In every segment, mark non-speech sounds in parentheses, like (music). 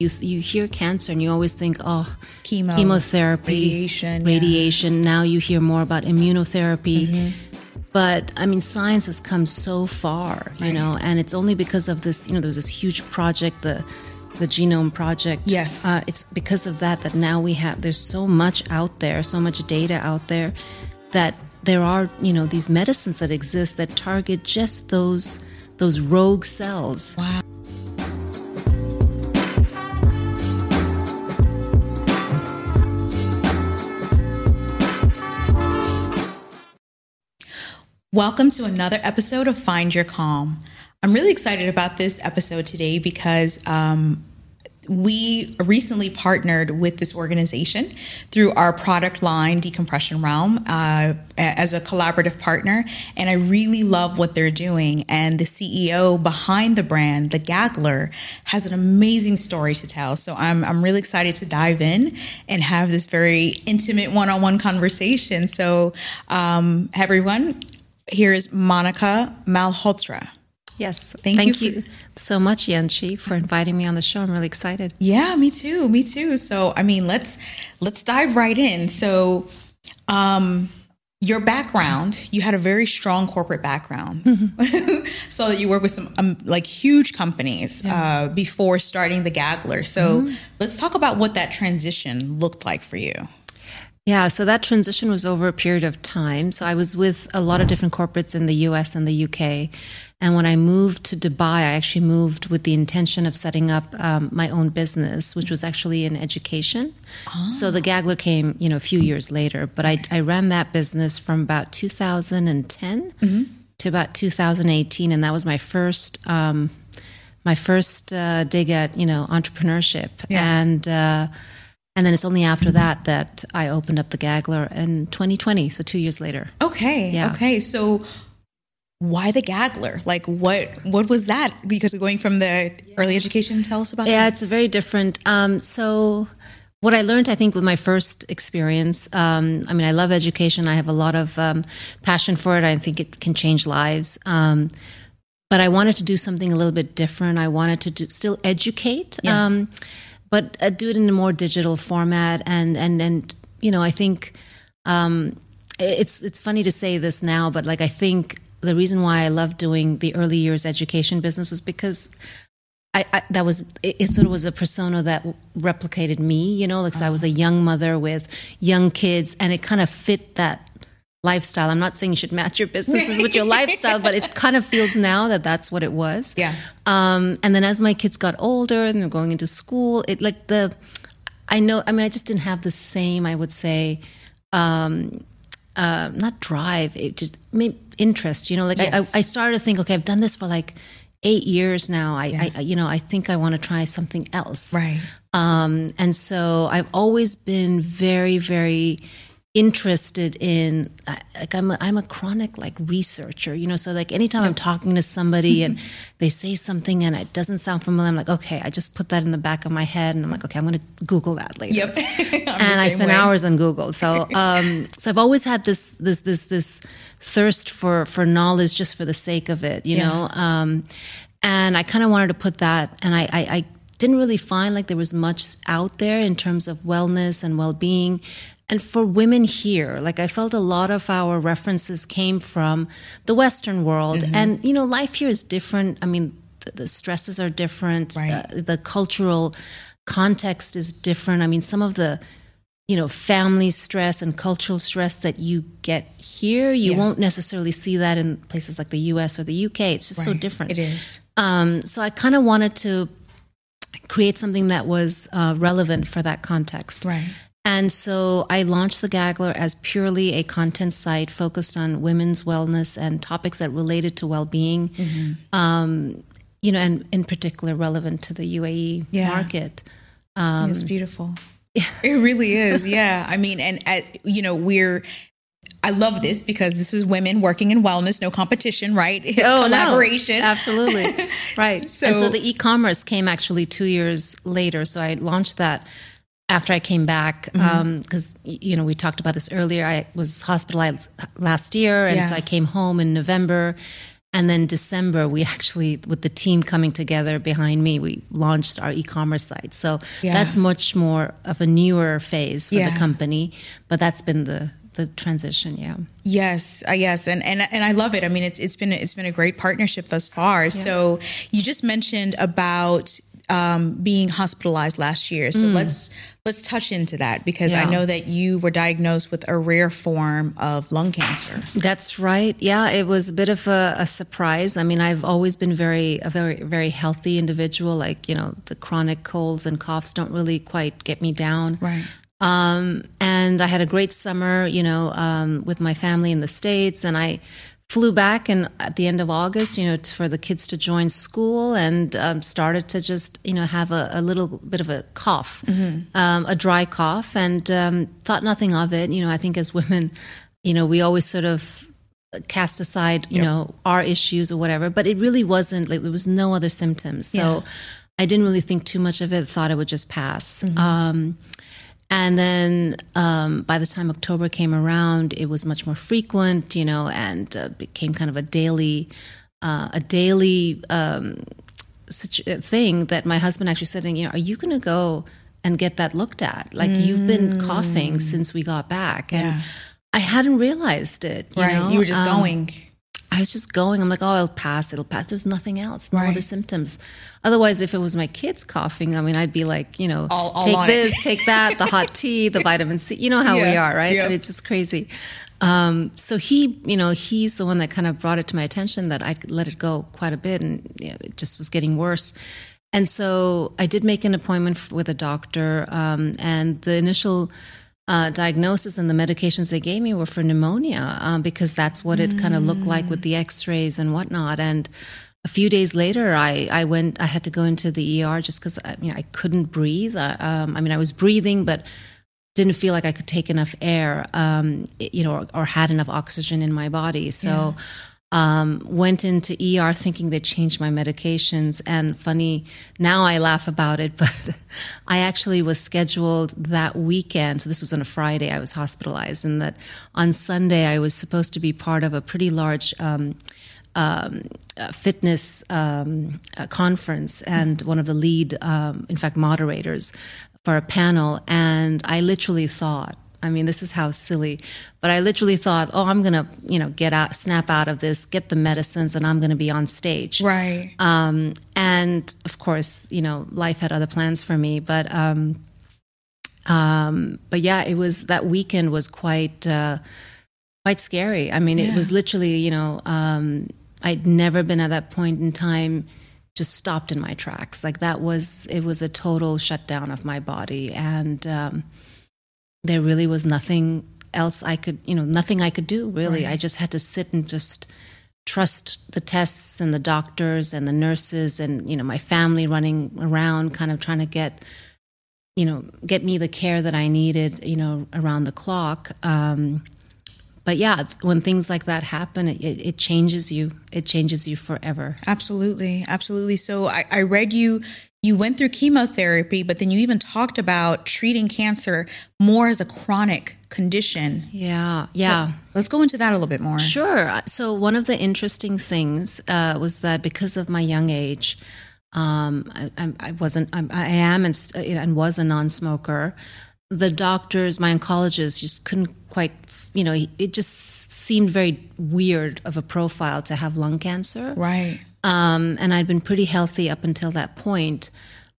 You, you hear cancer and you always think, oh, Chemo, chemotherapy, radiation, yeah. radiation. Now you hear more about immunotherapy. But I mean, science has come so far, you Right. know, and it's only because of this. You know, there was this huge project, the the genome project. Yes. uh, it's because of that that now we have. There's so much out there, so much data out there, that there are you know these medicines that exist that target just those those rogue cells. Wow. Welcome to another episode of Find Your Calm. I'm really excited about this episode today because um, we recently partnered with this organization through our product line, Decompression Realm, uh, as a collaborative partner. And I really love what they're doing. And the CEO behind the brand, the Gaggler, has an amazing story to tell. So I'm, I'm really excited to dive in and have this very intimate one on one conversation. So, um, everyone, here is Monica Malhotra. Yes, Thank thank, you you, so much, Yanchi, for inviting me on the show. I'm really excited. Yeah, me too. Me too. So, I mean, let's let's dive right in. So, um your background, you had a very strong corporate background. (laughs) so that you work with some um, like huge companies uh, before starting the Gaggler. So, let's talk about what that transition looked like for you. Yeah, so that transition was over a period of time. So I was with a lot of different corporates in the US and the UK. And when I moved to Dubai, I actually moved with the intention of setting up um, my own business, which was actually in education. So the Gaggler came, you know, a few years later. But I, I ran that business from about 2010 to about 2018, and that was my first. Um, my first uh, dig at you know entrepreneurship Yeah. and uh, and then it's only after that that I opened up the Gaggler in 2020, so two years later. Okay. Yeah. Okay. So, why the Gaggler? Like, what what was that? Because going from the early education, tell us about Yeah, that. it's very different. Um, so, what I learned, I think, with my first experience, um, I mean, I love education. I have a lot of um, passion for it. I think it can change lives. Um, but I wanted to do something a little bit different. I wanted to do, still educate, Yeah. But uh, do it in a more digital format. And and and you know, I think um, it's it's funny to say this now, but like I think the reason why I love doing the early years education business was because I, I that was it, it sort of was a persona that replicated me, you know, like so I was a young mother with young kids, and it kind of fit that lifestyle. I'm not saying you should match your businesses with your (laughs) lifestyle, but it kind of feels now that that's what it was. Yeah. Um, and then as my kids got older and they're going into school, it like the, I know, I mean, I just didn't have the same, I would say, um, uh, not drive, it just maybe interest, you know, like Yes. I, I started to think, okay, I've done this for like eight years now. I, I you know, I think I want to try something else. Right. Um, and so I've always been very, very interested in like I'm a, I'm a chronic like researcher, you know. So like anytime I'm talking to somebody and (laughs) they say something and it doesn't sound familiar, I'm like, okay, I just put that in the back of my head and I'm like, okay, I'm going to Google that later Yep. (laughs) and I spend hours on Google. So, (laughs) um, so I've always had this this this this thirst for for knowledge just for the sake of it, you Yeah. know. Um, and I kind of wanted to put that, and I, I, I didn't really find like there was much out there in terms of wellness and well being. And for women here, like I felt a lot of our references came from the Western world, Mm-hmm. and you know, life here is different. I mean, the, the stresses are different. Right. Uh, the cultural context is different. I mean, some of the you know family stress and cultural stress that you get here, you Yeah. won't necessarily see that in places like the U.S. or the U.K. It's just so different. It is. Um, so I kind of wanted to create something that was uh, relevant for that context. Right. And so I launched the Gaggler as purely a content site focused on women's wellness and topics that related to well-being, Mm-hmm. um, you know, and in particular relevant to the UAE Yeah. market. Um, it's beautiful. (laughs) It really is. Yeah. I mean, and at, you know, we're. I love this because this is women working in wellness, no competition, right? It's Oh, no. collaboration. Absolutely. (laughs) right. So- and so the e-commerce came actually two years later. So I launched that after I came back Mm-hmm. because you know we talked about this earlier. I was hospitalized last year, and so I came home in November. And then December, we actually, with the team coming together behind me, we launched our e-commerce site. So Yeah. that's much more of a newer phase for Yeah. the company, but that's been the the transition. Yeah. Yes, uh, yes, and, and and I love it. I mean, it's it's been it's been a great partnership thus far. So you just mentioned about um, being hospitalized last year. So let's let's touch into that because I Mm. Know that you were diagnosed with a rare form of lung cancer. That's right. Yeah, it was a bit of a, a surprise. I mean, I've always been very a very very healthy individual. Like you know, the chronic colds and coughs don't really quite get me down. Right. Um, and I had a great summer, you know, um, with my family in the states, and I flew back and at the end of August, you know, for the kids to join school, and um, started to just, you know, have a, a little bit of a cough, um, a dry cough, and um, thought nothing of it. You know, I think as women, you know, we always sort of cast aside, you know, our issues or whatever, but it really wasn't. Like, there was no other symptoms, so Yeah. I didn't really think too much of it. Thought it would just pass. Um, and then um, by the time October came around, it was much more frequent, you know, and uh, became kind of a daily, uh, a daily um, situ- uh, thing that my husband actually said, you know, are you going to go and get that looked at? Like you've been coughing since we got back, and Yeah. I hadn't realized it. You right. know? You were just Um, going. I was just going. I'm like, oh, it'll pass. It'll pass. There's nothing else. No Right. other symptoms. Otherwise, if it was my kids coughing, I mean, I'd be like, you know, All- all take this, take that, the hot tea, the (laughs) vitamin C. You know how we are, right? Yeah. I mean, it's just crazy. Um, so he, you know, he's the one that kind of brought it to my attention that I let it go quite a bit, and you know, it just was getting worse. And so I did make an appointment with a doctor, um, and the initial uh, diagnosis and the medications they gave me were for pneumonia um, because that's what it kind of looked like with the X-rays and whatnot. And a few days later, I, I went. I had to go into the ER just because I, you know, I couldn't breathe. I, um, I mean, I was breathing, but didn't feel like I could take enough air, um, you know, or, or had enough oxygen in my body. So. Um, went into ER thinking they changed my medications. And funny, now I laugh about it, (laughs) but I actually was scheduled that weekend. So this was on a Friday, I was hospitalized. And that on Sunday, I was supposed to be part of a pretty large um, um, uh, fitness um, uh, conference and one of the lead, um, in fact, moderators for a panel. And I literally thought, I mean, this is how silly, but I literally thought, oh, I'm going to, you know, get out, snap out of this, get the medicines, and I'm going to be on stage. Right. Um, and of course, you know, life had other plans for me, but, um, um, but yeah, it was that weekend was quite, uh, quite scary. I mean, Yeah. it was literally, you know, um, I'd never been at that point in time just stopped in my tracks. Like that was, it was a total shutdown of my body. And, um, there really was nothing else I could, you know, nothing I could do really. Right. I just had to sit and just trust the tests and the doctors and the nurses and, you know, my family running around kind of trying to get, you know, get me the care that I needed, you know, around the clock. Um, but yeah, when things like that happen, it, it, it changes you. It changes you forever. Absolutely, absolutely. So I, I read you you went through chemotherapy, but then you even talked about treating cancer more as a chronic condition. Yeah, yeah. Let's go into that a little bit more. Sure. So one of the interesting things uh, was that because of my young age, um, I, I, I wasn't. I'm, I am and, st- and was a non-smoker. The doctors, my oncologist, just couldn't quite. You know, it just seemed very weird of a profile to have lung cancer. Right. Um, and I'd been pretty healthy up until that point.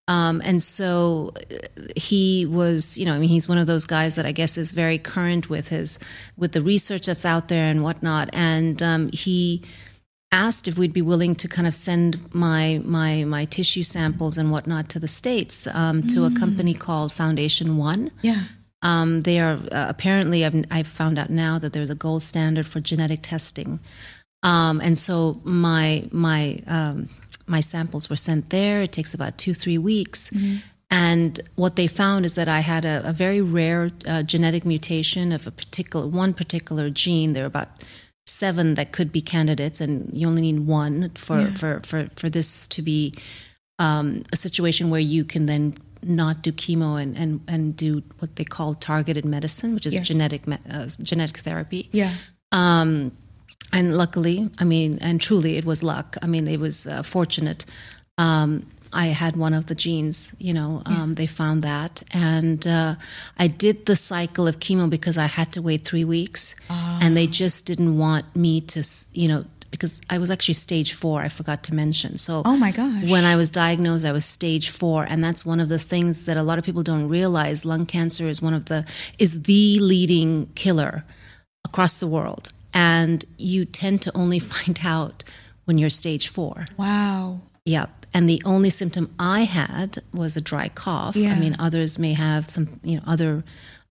Um, and so uh, he was, you know, I mean, he's one of those guys that I guess is very current with his, with the research that's out there and whatnot. And um, he asked if we'd be willing to kind of send my my my tissue samples and whatnot to the states um, to a company called Foundation One. Yeah. Um, they are uh, apparently I've, I've found out now that they're the gold standard for genetic testing. Um, and so my my um, my samples were sent there. It takes about two three weeks. And what they found is that I had a, a very rare uh, genetic mutation of a particular one particular gene. There are about seven that could be candidates, and you only need one for Yeah. for, for for this to be um, a situation where you can then not do chemo and, and, and do what they call targeted medicine, which is Yeah. genetic uh, genetic therapy. Yeah. Um, and luckily, I mean, and truly, it was luck. I mean, it was uh, fortunate. Um, I had one of the genes, you know, um, they found that. And uh, I did the cycle of chemo because I had to wait three weeks. And they just didn't want me to, you know, because I was actually stage four, I forgot to mention. So, Oh my gosh. when I was diagnosed, I was stage four. And that's one of the things that a lot of people don't realize. Lung cancer is one of the, is the leading killer across the world. And you tend to only (laughs) find out when you're stage four. Wow. Yep. And the only symptom I had was a dry cough. Yeah. I mean, others may have some, you know, other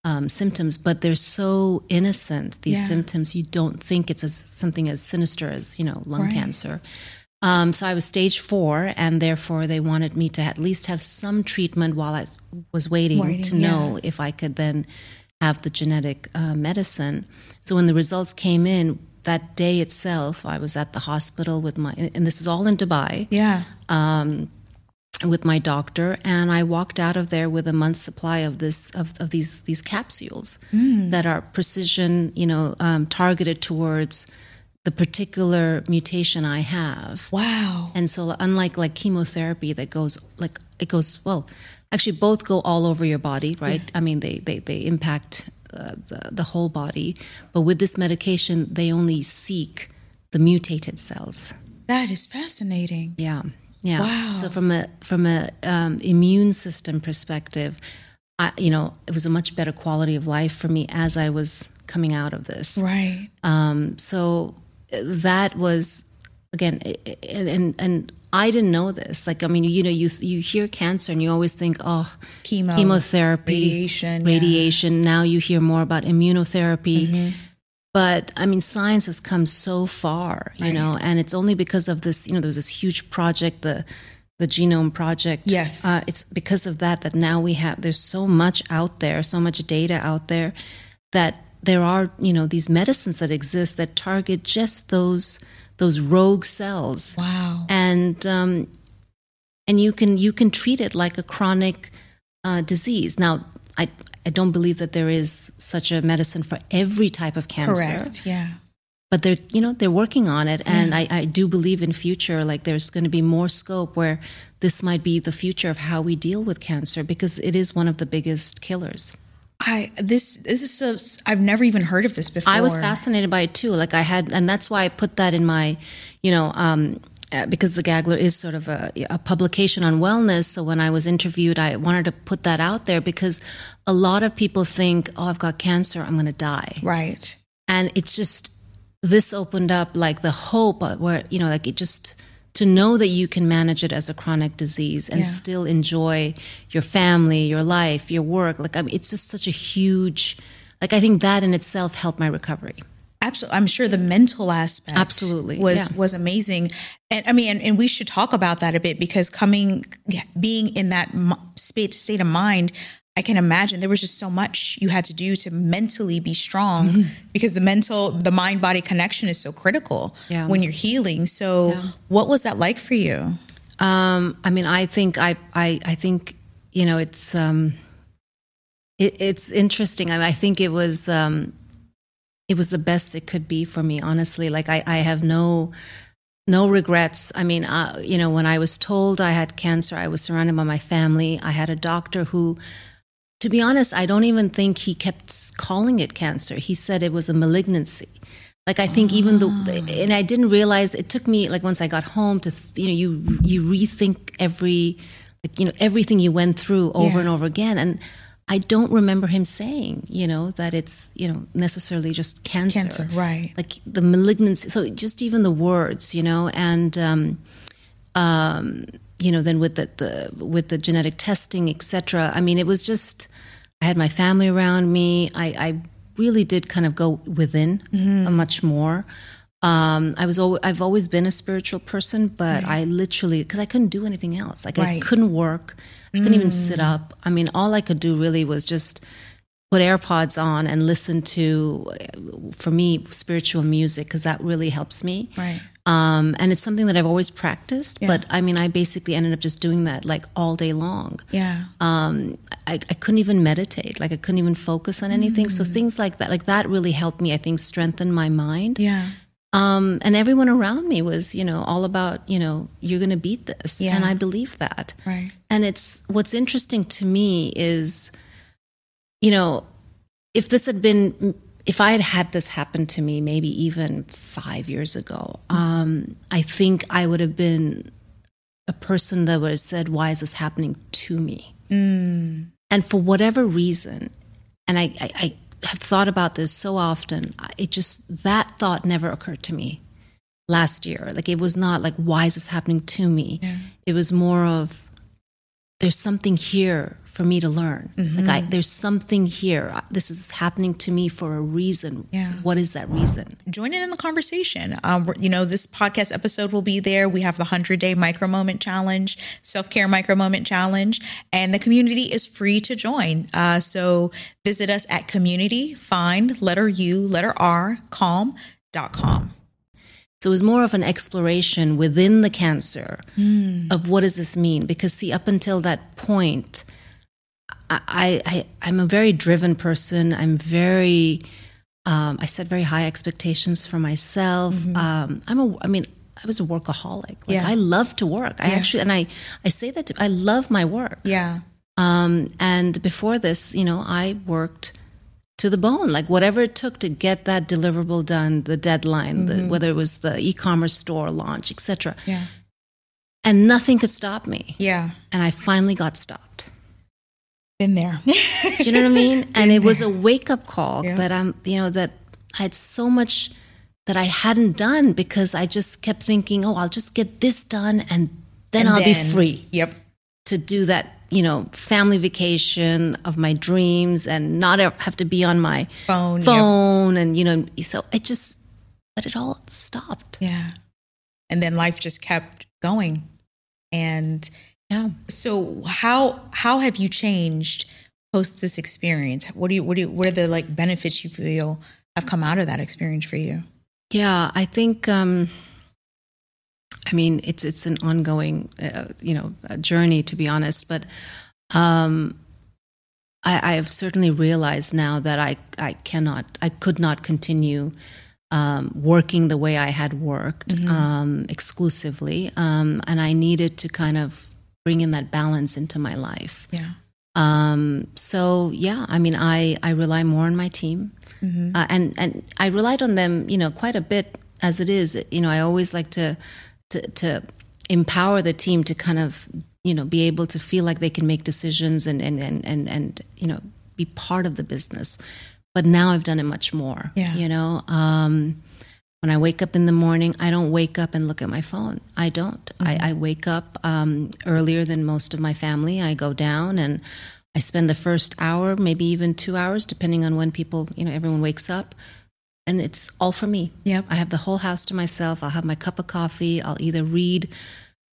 um, symptoms, but they're so innocent. These Yeah. symptoms, you don't think it's as something as sinister as you know lung Right. cancer. Um, so I was stage four, and therefore they wanted me to at least have some treatment while I was waiting, Waiting, to know if I could then have the genetic uh, medicine. So when the results came in that day itself, I was at the hospital with my, and this is all in Dubai Yeah. with my doctor and I walked out of there with a month's supply of this of, of these these capsules that are precision you know um, targeted towards the particular mutation I have Wow. and so unlike like chemotherapy that goes like it goes well actually both go all over your body right I mean they they, they impact uh, the, the whole body but with this medication they only seek the mutated cells That is fascinating. yeah, yeah. Wow. So from a from a um, immune system perspective, I, you know, it was a much better quality of life for me as I was coming out of this. Right. Um, so that was again, and and I didn't know this. Like, I mean, you know, you you hear cancer and you always think, oh, Chemo. chemotherapy, Radiation, yeah. Now you hear more about immunotherapy. Mm-hmm. But I mean, science has come so far, you know, and it's only because of this. You know, there was this huge project, the the genome project. Yes. uh, it's because of that that now we have. There's so much out there, so much data out there, that there are you know these medicines that exist that target just those those rogue cells Wow. and um, and you can you can treat it like a chronic uh, disease. Now, I I don't believe that there is such a medicine for every type of cancer, Correct. Yeah. but they're you know they're working on it, and I, I do believe in future like there's going to be more scope where this might be the future of how we deal with cancer because it is one of the biggest killers. I this this is so I've never even heard of this before. I was fascinated by it too. Like I had, and that's why I put that in my, you know, um, uh, because the Gaggler is sort of a, a publication on wellness. So when I was interviewed, I wanted to put that out there because a lot of people think, oh, I've got cancer, I'm going to die. Right. And it's just, this opened up like the hope where, you know, like it just, to know that you can manage it as a chronic disease and Yeah. still enjoy your family, your life, your work. Like, I mean, it's just such a huge, like, I think that in itself helped my recovery. Absolutely. I'm sure the mental aspect Absolutely, was yeah. was amazing. And I mean and, and we should talk about that a bit because coming being in that state state of mind I can imagine there was just so much you had to do to mentally be strong Mm-hmm. because the mental the mind body connection is so critical Yeah. when you're healing. So what was that like for you? Um, I mean, I think I, I, I think you know, it's um, it, it's interesting. I, mean, I think it was um, it was the best it could be for me. Honestly, like I, I have no no regrets. I mean, uh, you know, when I was told I had cancer, I was surrounded by my family. I had a doctor who, to be honest, I don't even think he kept calling it cancer. He said it was a malignancy. Like I think even the and I didn't realize it took me like once I got home to th- you know you you rethink every like, you know everything you went through over Yeah. and over again and I don't remember him saying you know that it's you know necessarily just cancer, Cancer, right. like the malignancy so just even the words you know and um um you know then with the, the with the genetic testing etc I mean it was just I had my family around me I I really did kind of go within Mm-hmm. much more um, I was always, I've always been a spiritual person, but I literally because I couldn't do anything else. Like I Right. Mm. couldn't work, I couldn't even sit up. I mean, all I could do really was just put AirPods on and listen to, for me, spiritual music because that really helps me. Right. Um, and it's something that I've always practiced. But I mean, I basically ended up just doing that like all day long Yeah. um, I, I couldn't even meditate. Like I couldn't even focus on anything. Mm. So things like that, like that really helped me, I think, strengthen my mind. yeah. Um, and everyone around me was, you know, all about, you know, you're going to beat this. Yeah. And I believe that. Right. And it's what's interesting to me is, you know, if this had been, if I had had this happen to me maybe even five years ago, um, I think I would have been a person that would have said, why is this happening to me? Mm. And for whatever reason, and I, I, I have thought about this so often, it just, that thought never occurred to me last year. Like it was not like, why is this happening to me? Yeah. It was more of, there's something here for me to learn. Like I, there's something here. This is happening to me for a reason. Yeah. What is that reason? join in in the conversation. Um, you know, this podcast episode will be there. We have the 100 day micro moment challenge, self care micro moment challenge, and the community is free to join. Uh, so visit us at community, find letter U, letter R, calm.com. So it was more of an exploration within the cancer of what does this mean? Because see, up until that point, I, I I'm a very driven person. I'm very um, I set very high expectations for myself. Um, I'm a I mean I was a workaholic. Like Yeah. I love to work. I Yeah. actually and I I say that to, I love my work. Yeah. Um, and before this, you know, I worked to the bone, like whatever it took to get that deliverable done, the deadline, the, whether it was the e-commerce store launch, etc. Yeah. And nothing could stop me. Yeah. And I finally got stopped. Been there. Do you know what I mean? (laughs) and it was a wake-up call Yeah. that I'm, you know, that I had so much that I hadn't done because I just kept thinking, oh, I'll just get this done and then And I'll be free. Yep. to do that, you know, family vacation of my dreams and not have to be on my Phone. yep. phone. And, you know, so it just, but it all stopped. Yeah. And then life just kept going. And Yeah. so how how have you changed post this experience? What do you what do you what are the like benefits you feel have come out of that experience for you? Yeah. I think, um, I mean, it's, it's an ongoing, uh, you know, journey to be honest, but, um, I, I have certainly realized now that I, I cannot, I could not continue um, working the way I had worked um, exclusively. Um, and I needed to kind of bring in that balance into my life. Yeah. Um, so yeah, I mean, I, I rely more on my team, uh, and and I relied on them, you know, quite a bit as it is. You know, I always like to to to empower the team to kind of you know be able to feel like they can make decisions and and and and, and you know be part of the business. But now I've done it much more. Yeah. You know, um, when I wake up in the morning, I don't wake up and look at my phone. I don't. I, I wake up um, earlier than most of my family. I go down and I spend the first hour, maybe even two hours, depending on when people, you know, everyone wakes up. And it's all for me. Yep. I have the whole house to myself. I'll have my cup of coffee. I'll either read,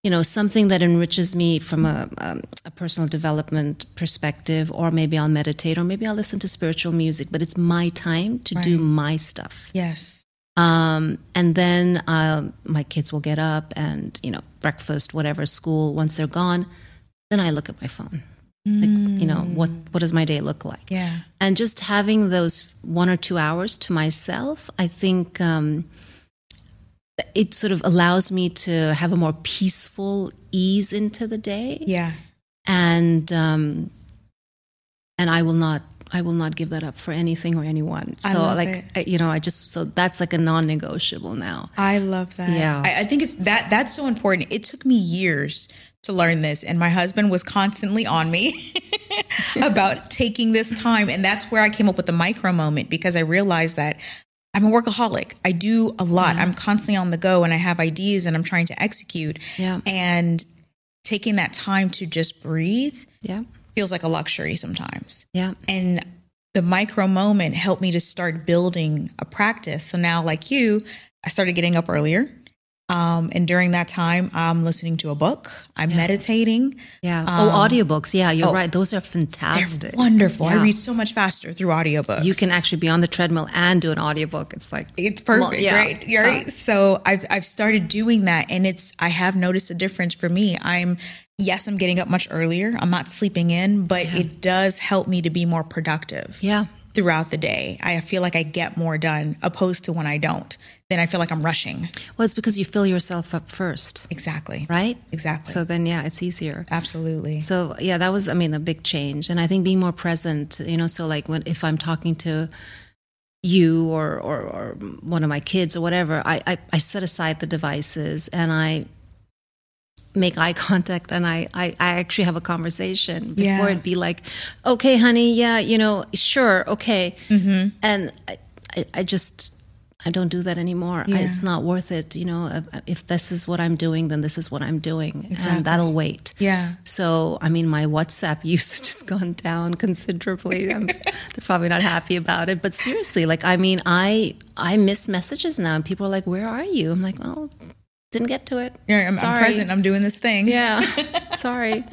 you know, something that enriches me from a, um, a personal development perspective, or maybe I'll meditate, or maybe I'll listen to spiritual music. But it's my time to do my stuff. Yes. Um, and then uh, my kids will get up and, you know, breakfast, whatever, school. Once they're gone, then I look at my phone. Like, you know, what, what does my day look like? Yeah. And just having those one or two hours to myself, I think um, it sort of allows me to have a more peaceful ease into the day. Yeah. And, um, and I will not I will not give that up for anything or anyone. So like it. You know, I just so that's like a non-negotiable now. I love that. Yeah. I, I think it's that that's so important. It took me years to learn this, and my husband was constantly on me (laughs) about taking this time. And that's where I came up with the micro moment because I realized that I'm a workaholic. I do a lot. I'm constantly on the go and I have ideas and I'm trying to execute. Yeah. And taking that time to just breathe Yeah. Feels like a luxury sometimes. Yeah. And the micro moment helped me to start building a practice. So now, like you, I started getting up earlier. Um, and during that time, I'm listening to a book, I'm meditating. Yeah. oh, audiobooks. Yeah, you're oh, right. Those are They're fantastic. wonderful. Yeah. I read so much faster through audiobooks. You can actually be on the treadmill and do an audiobook. It's like It's perfect, yeah. right? You're right. So I've I've started doing that, and it's I have noticed a difference for me. I'm yes, I'm getting up much earlier. I'm not sleeping in, but it does help me to be more productive. Yeah. throughout the day. I feel like I get more done opposed to when I don't. Then I feel like I'm rushing. Well, it's because you fill yourself up first, Exactly. right? Exactly. So then, yeah, it's easier. Absolutely. So yeah, that was, I mean, a big change, and I think being more present. You know, so like when if I'm talking to you or or, or one of my kids or whatever, I, I I set aside the devices and I make eye (laughs) contact and I, I, I actually have a conversation before Yeah. it'd be like, okay, honey, yeah, you know, sure, okay. Mm-hmm. And I, I, I just, I don't do that anymore. I, it's not worth it. You know, if, if this is what I'm doing, then this is what I'm doing. Exactly. And that'll wait. Yeah. So, I mean, my WhatsApp (laughs) usage has gone down considerably. I'm, (laughs) they're probably not happy about it, but seriously, like, I mean, I I miss messages now, and people are like, "Where are you?" I'm like, "Well, didn't get to it." Yeah, I'm, I'm present. I'm doing this thing. Yeah, (laughs) sorry.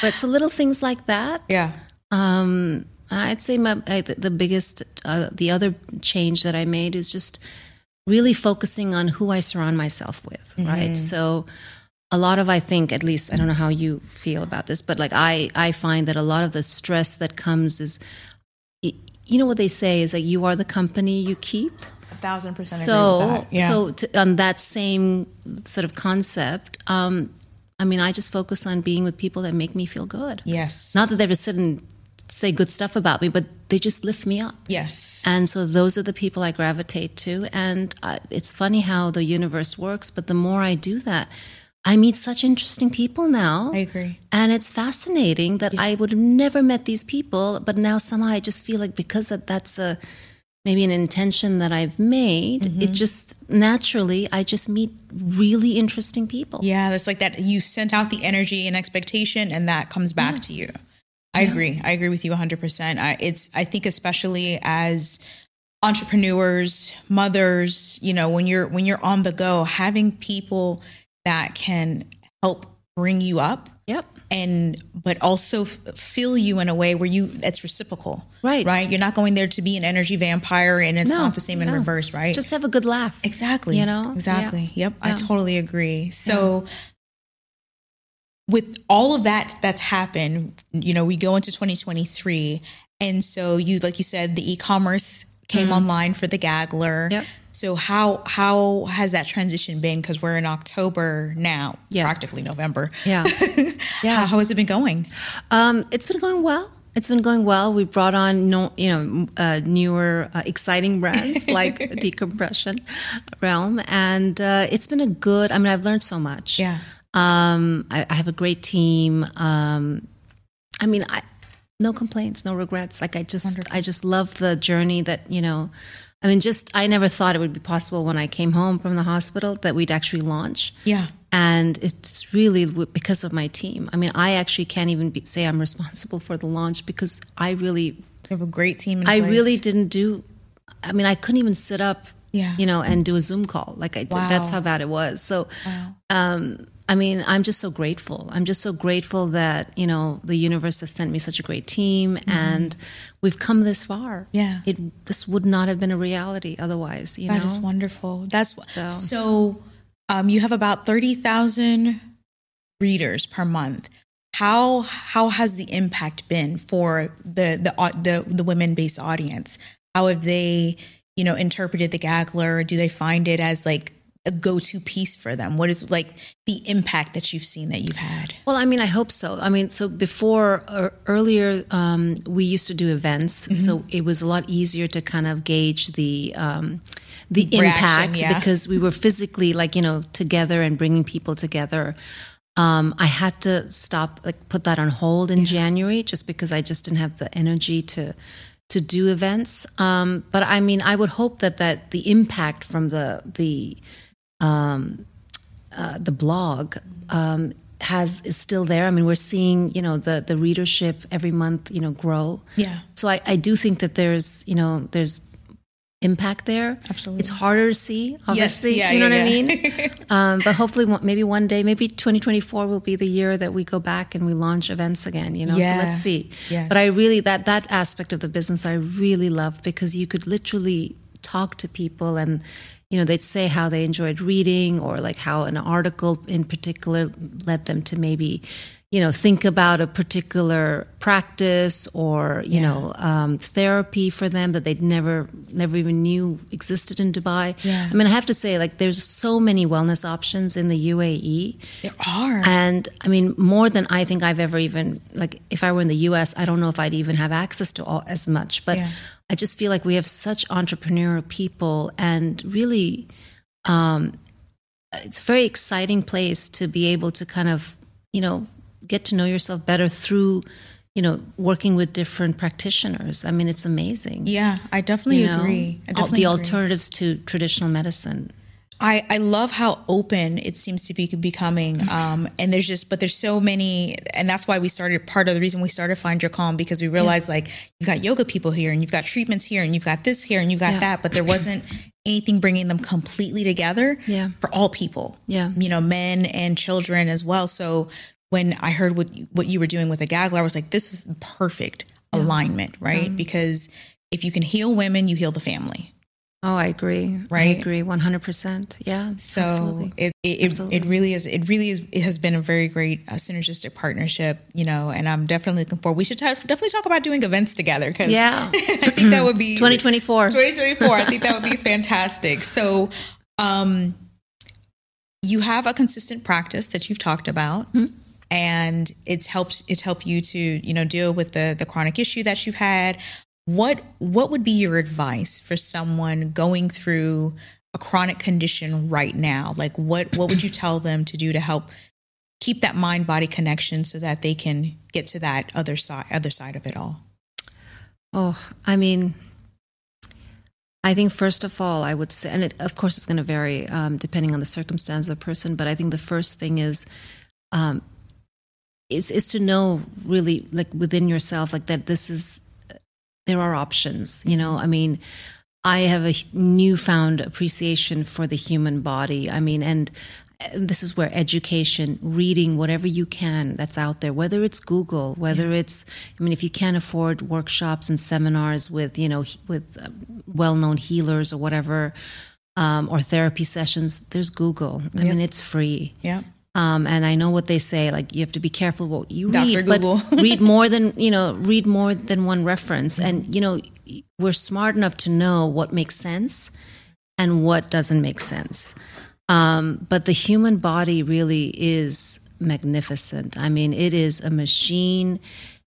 But so little things like that. Yeah. Um, I'd say my I, the biggest, uh, the other change that I made is just really focusing on who I surround myself with. Right. So a lot of I think at least I don't know how you feel about this, but like I I find that a lot of the stress that comes is, you know what they say is like you are the company you keep. Thousand percent So agree with that. Yeah. so to, on that same sort of concept, um, I mean I just focus on being with people that make me feel good. yes. Not that they ever sit and say good stuff about me, but they just lift me up. yes. And so those are the people I gravitate to. And uh, it's funny how the universe works, but the more I do that, I meet such interesting people now. I agree. And it's fascinating that I would have never met these people, but now somehow I just feel like because that- that's a maybe an intention that I've made, Mm-hmm. it just naturally I just meet really interesting people. Yeah, that's like that. You sent out the energy and expectation, and that comes back to you. I agree. I agree with you 100%. I, it's, I think, especially as entrepreneurs, mothers, you know, when you're, when you're on the go, having people that can help bring you up Yep. and, but also f- feel you in a way where you, that's reciprocal. Right. Right. You're not going there to be an energy vampire and it's No, not the same in no. reverse, right? Just have a good laugh. Exactly. You know? Exactly. Yep. I totally agree. So with all of that that's happened, you know, we go into 2023 and so you like you said the e-commerce came online for the. Mm-hmm. Yep. So how how has that transition been cuz we're in October now, Yeah. practically November. Yeah. (laughs) How, Yeah. how has it been going? Um, it's been going well. It's been going well. We brought on no, you know, uh, newer, uh, exciting brands (laughs) like Decompression Realm, and uh, it's been a good. I mean, I've learned so much. Yeah. Um, I, I have a great team. Um, I mean, I no complaints, no regrets. Like I just, I just love the journey that you know. I mean, just I never thought it would be possible when I came home from the hospital that we'd actually launch Yeah. and it's really because of my team. I mean, I actually can't even be, say I'm responsible for the launch because I really, You have a great team in I place. really didn't do. I mean, I couldn't even sit up, Yeah. you know, and do a Zoom call. Like I did. That's how bad it was. So, um, I mean, I'm just so grateful. I'm just so grateful that you know the universe has sent me such a great team, and we've come this far. Mm-hmm. Yeah. it this would not have been a reality otherwise. You That know, is wonderful. That's so. So- um, you have about thirty thousand readers per month. How how has the impact been for the the the, the women based audience? How have they you know interpreted the Gaggler? Do they find it as like a go to piece for them? What is like the impact that you've seen that you've had? Well, I mean, I hope so. I mean, so before or earlier, um, we used to do events, Mm-hmm. so it was a lot easier to kind of gauge the um, the Reaction, impact yeah. because we were physically, like you know, together and bringing people together. Um, I had to stop, like, put that on hold in January, just because I just didn't have the energy to to do events. Um, but I mean, I would hope that that the impact from the the um, uh, the blog um, has is still there. I mean, we're seeing you know the the readership every month you know grow. Yeah. So I, I do think that there's you know there's impact there. Absolutely. It's harder to see, obviously. yeah, you know yeah, what I mean? (laughs) um, but hopefully, maybe one day, maybe 2024 will be the year that we go back and we launch events again. You know, so let's see. Yes. But I really that that aspect of the business I really loved because you could literally talk to people and you know they'd say how they enjoyed reading or like how an article in particular led them to maybe you know, think about a particular practice or you Yeah. know um, therapy for them that they'd never never even knew existed in Dubai. Yeah. I mean, I have to say, like, there's so many wellness options in the UAE. There are. And I mean, more than I think I've ever even like. If I were in the U.S., I don't know if I'd even have access to all as much. But Yeah. I just feel like we have such entrepreneurial people, and really, um, it's a very exciting place to be able to kind of, you know, get to know yourself better through, you know, working with different practitioners. I mean, it's amazing. yeah, I definitely you know? agree. I definitely the agree. alternatives to traditional medicine. I, I love how open it seems to be becoming. Um, and there's just, but there's so many, and that's why we started, part of the reason we started Find Your Calm, because we realized like you've got yoga people here and you've got treatments here and you've got this here and you've got Yeah. that, but there wasn't anything bringing them completely together Yeah. for all people. Yeah. You know, men and children as well. So when I heard what, what you were doing with the Gaggler, I was like, this is perfect alignment, right? Because if you can heal women, you heal the family. Oh, I agree. I Right? agree. One hundred percent. Yeah. So absolutely. it it, it it really is it really is it has been a very great uh, synergistic partnership, you know, and I'm definitely looking forward. We should ta- definitely talk about doing events together because Yeah. (laughs) (clears throat) I think that would be 2024. 2024. I think that would be fantastic. So, um, you have a consistent practice that you've talked about, and it's helped it's helped you to you know deal with the the chronic issue that you've had. What what would be your advice for someone going through a chronic condition right now? Like what what would you (clears throat) tell them to do to help keep that mind body connection so that they can get to that other side other side of it all? Oh, I mean, I think first of all, I would say, and it, of course, it's going to vary um, depending on the circumstance of the person. But I think the first thing is, um, is is to know really like within yourself, like that this is there are options. You know, I mean, I have a newfound appreciation for the human body. I mean, and this is where education, reading whatever you can that's out there, whether it's Google, whether it's, I mean, if you can't afford workshops and seminars with, you know, with um, well-known healers or whatever, um, or therapy sessions, there's Google. I mean, it's free. Yeah. Um, and I know what they say, like you have to be careful what you Dr. read, Google. but (laughs) read more than you know, read more than one reference. And you know, we're smart enough to know what makes sense and what doesn't make sense. Um, but the human body really is magnificent. I mean, it is a machine.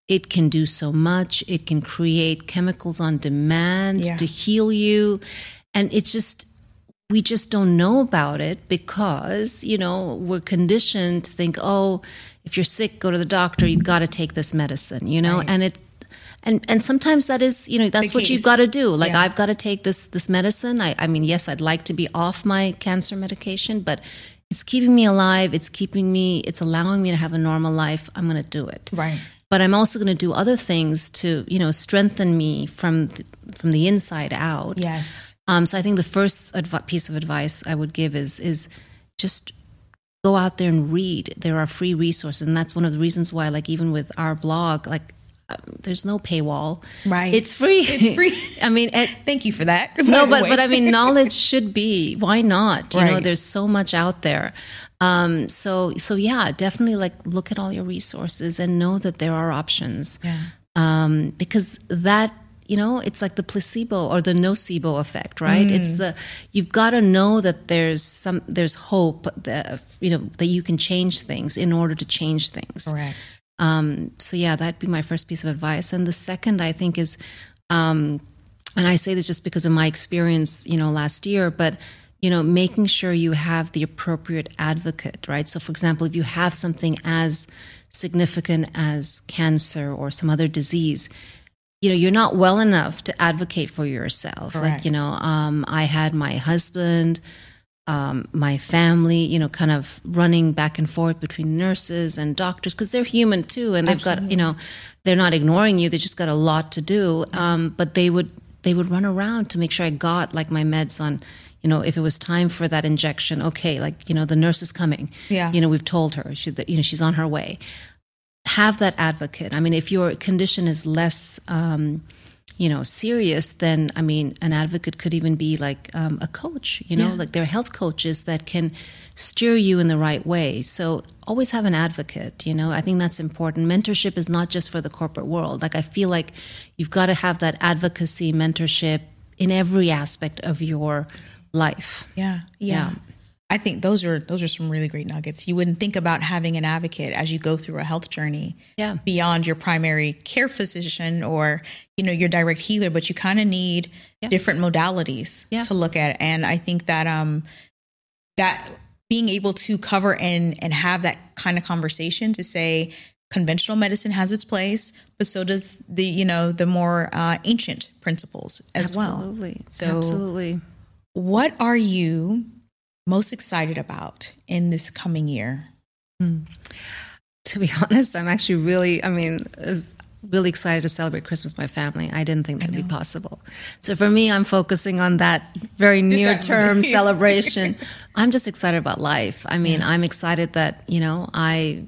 It can do so much. It can create chemicals on demand Yeah. to heal you. And it's just, we just don't know about it because, you know, we're conditioned to think, oh, if you're sick, go to the doctor, you've got to take this medicine, you know? Right. And it, and and sometimes that is you know that's what you've got to do like Yeah. i've got to take this this medicine I, I mean yes i'd like to be off my cancer medication but it's keeping me alive it's keeping me it's allowing me to have a normal life i'm going to do it Right. but i'm also going to do other things to you know strengthen me from the, from the inside out Yes. Um, so I think the first adv- piece of advice I would give is is just go out there and read. There are free resources, and that's one of the reasons why, like even with our blog, like um, there's no paywall. Right. It's free. It's free. (laughs) I mean, (laughs) Thank you for that. no, but but I mean, (laughs) knowledge should be. Why not? You know, there's so much out there. Um, so so yeah, definitely like look at all your resources and know that there are options. Yeah. Um, because that you know it's like the placebo or the nocebo effect, right? Mm. It's the you've got to know that there's some there's hope that you know that you can change things in order to change things. Correct. Um, so yeah, that'd be my first piece of advice. And the second, I think, is, um, and I say this just because of my experience, you know, last year, but you know, making sure you have the appropriate advocate, right? So, for example, if you have something as significant as cancer or some other disease, you know, you're not well enough to advocate for yourself. Correct. Like, you know, um, I had my husband um, my family, you know, kind of running back and forth between nurses and doctors because they're human too, and they've got, you know, they're not ignoring you. They just got a lot to do. Um, but they would they would run around to make sure I got like my meds on. You know, if it was time for that injection, okay, like you know, the nurse is coming. Yeah. You know, we've told her she, you know she's on her way. Have that advocate. I mean, if your condition is less. Um, you know, serious, then I mean, an advocate could even be like um, a coach. You know, Yeah. like there are health coaches that can steer you in the right way. So always have an advocate. You know, I think that's important. Mentorship is not just for the corporate world. Like I feel like you've got to have that advocacy, mentorship in every aspect of your life. Yeah, yeah. Yeah. I think those are those are some really great nuggets. You wouldn't think about having an advocate as you go through a health journey Yeah. beyond your primary care physician or you know your direct healer, but you kind of need Yeah. different modalities Yeah. to look at. And I think that um that being able to cover and and have that kind of conversation to say conventional medicine has its place, but so does the you know the more uh, ancient principles as well. Absolutely. So- Absolutely. What are you most excited about in this coming year? To be (laughs) honest, I'm actually really, I mean, really excited to celebrate Christmas with my family. I didn't think that would be possible. So for me, I'm focusing on that very near term really- (laughs) celebration. I'm just excited about life. I mean, I'm excited that, you know, I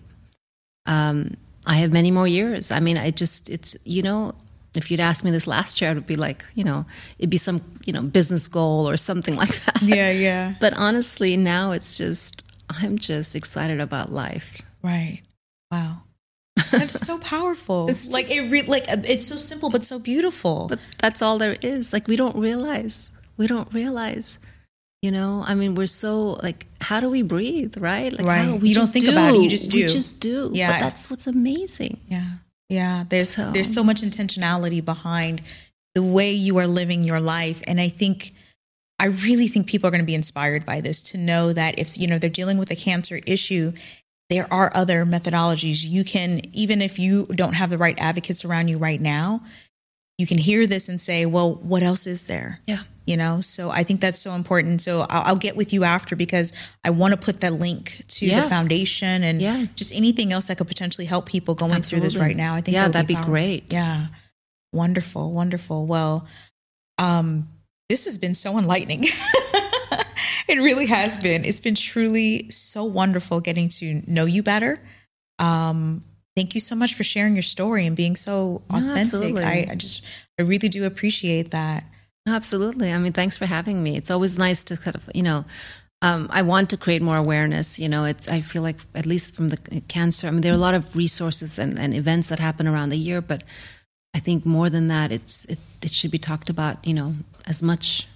um I have many more years. I mean, I just it's you know, if you'd asked me this last year, it would be like, you know, it'd be some, you know, business goal or something (laughs) like that. Yeah, yeah. But honestly, now it's just I'm just excited about life. Right. Wow. (laughs) That's so powerful. It's like just- it re- like uh, it's so simple but so beautiful. But that's all there is. Like we don't realize. We don't realize. You know, I mean, we're so like, how do we breathe, right? Like, Right. How, we You don't just think do. about it, you just do. We just do. Yeah. But that's what's amazing. yeah. Yeah, there's So- there's so much intentionality behind the way you are living your life. And I think I really think people are going to be inspired by this to know that if you know they're dealing with a cancer issue there are other methodologies. You can even if you don't have the right advocates around you right now you can hear this and say well what else is there? Yeah. You know so i think that's so important so i'll, I'll get with you after because i want to put that link to Yeah. the foundation and Yeah. just anything else that could potentially help people going through this right now i think Yeah, that would that'd be powerful. great. yeah wonderful wonderful well um this has been so enlightening (laughs) it really has been it's been truly so wonderful getting to know you better um thank you so much for sharing your story and being so authentic absolutely. I, I just i really do appreciate that Absolutely. I mean, thanks for having me. It's always nice to kind of, you know, um, I want to create more awareness. You know, it's, I feel like, at least from the cancer, I mean, there are a lot of resources and, and events that happen around the year, but I think more than that, it's, it, it should be talked about, you know, as much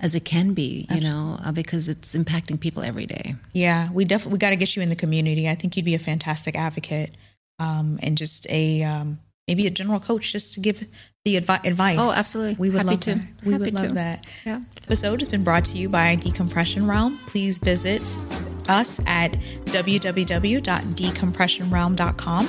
as it can be, you know, uh, because it's impacting people every day. Yeah, we definitely we got to get you in the community. I think you'd be a fantastic advocate, um, and just a um, maybe a general coach, just to give the advi- advice. Oh, absolutely. We would Happy love to. that. We Happy would love to. that. Yeah. Episode has been brought to you by Decompression Realm. Please visit us at www.decompressionrealm.com.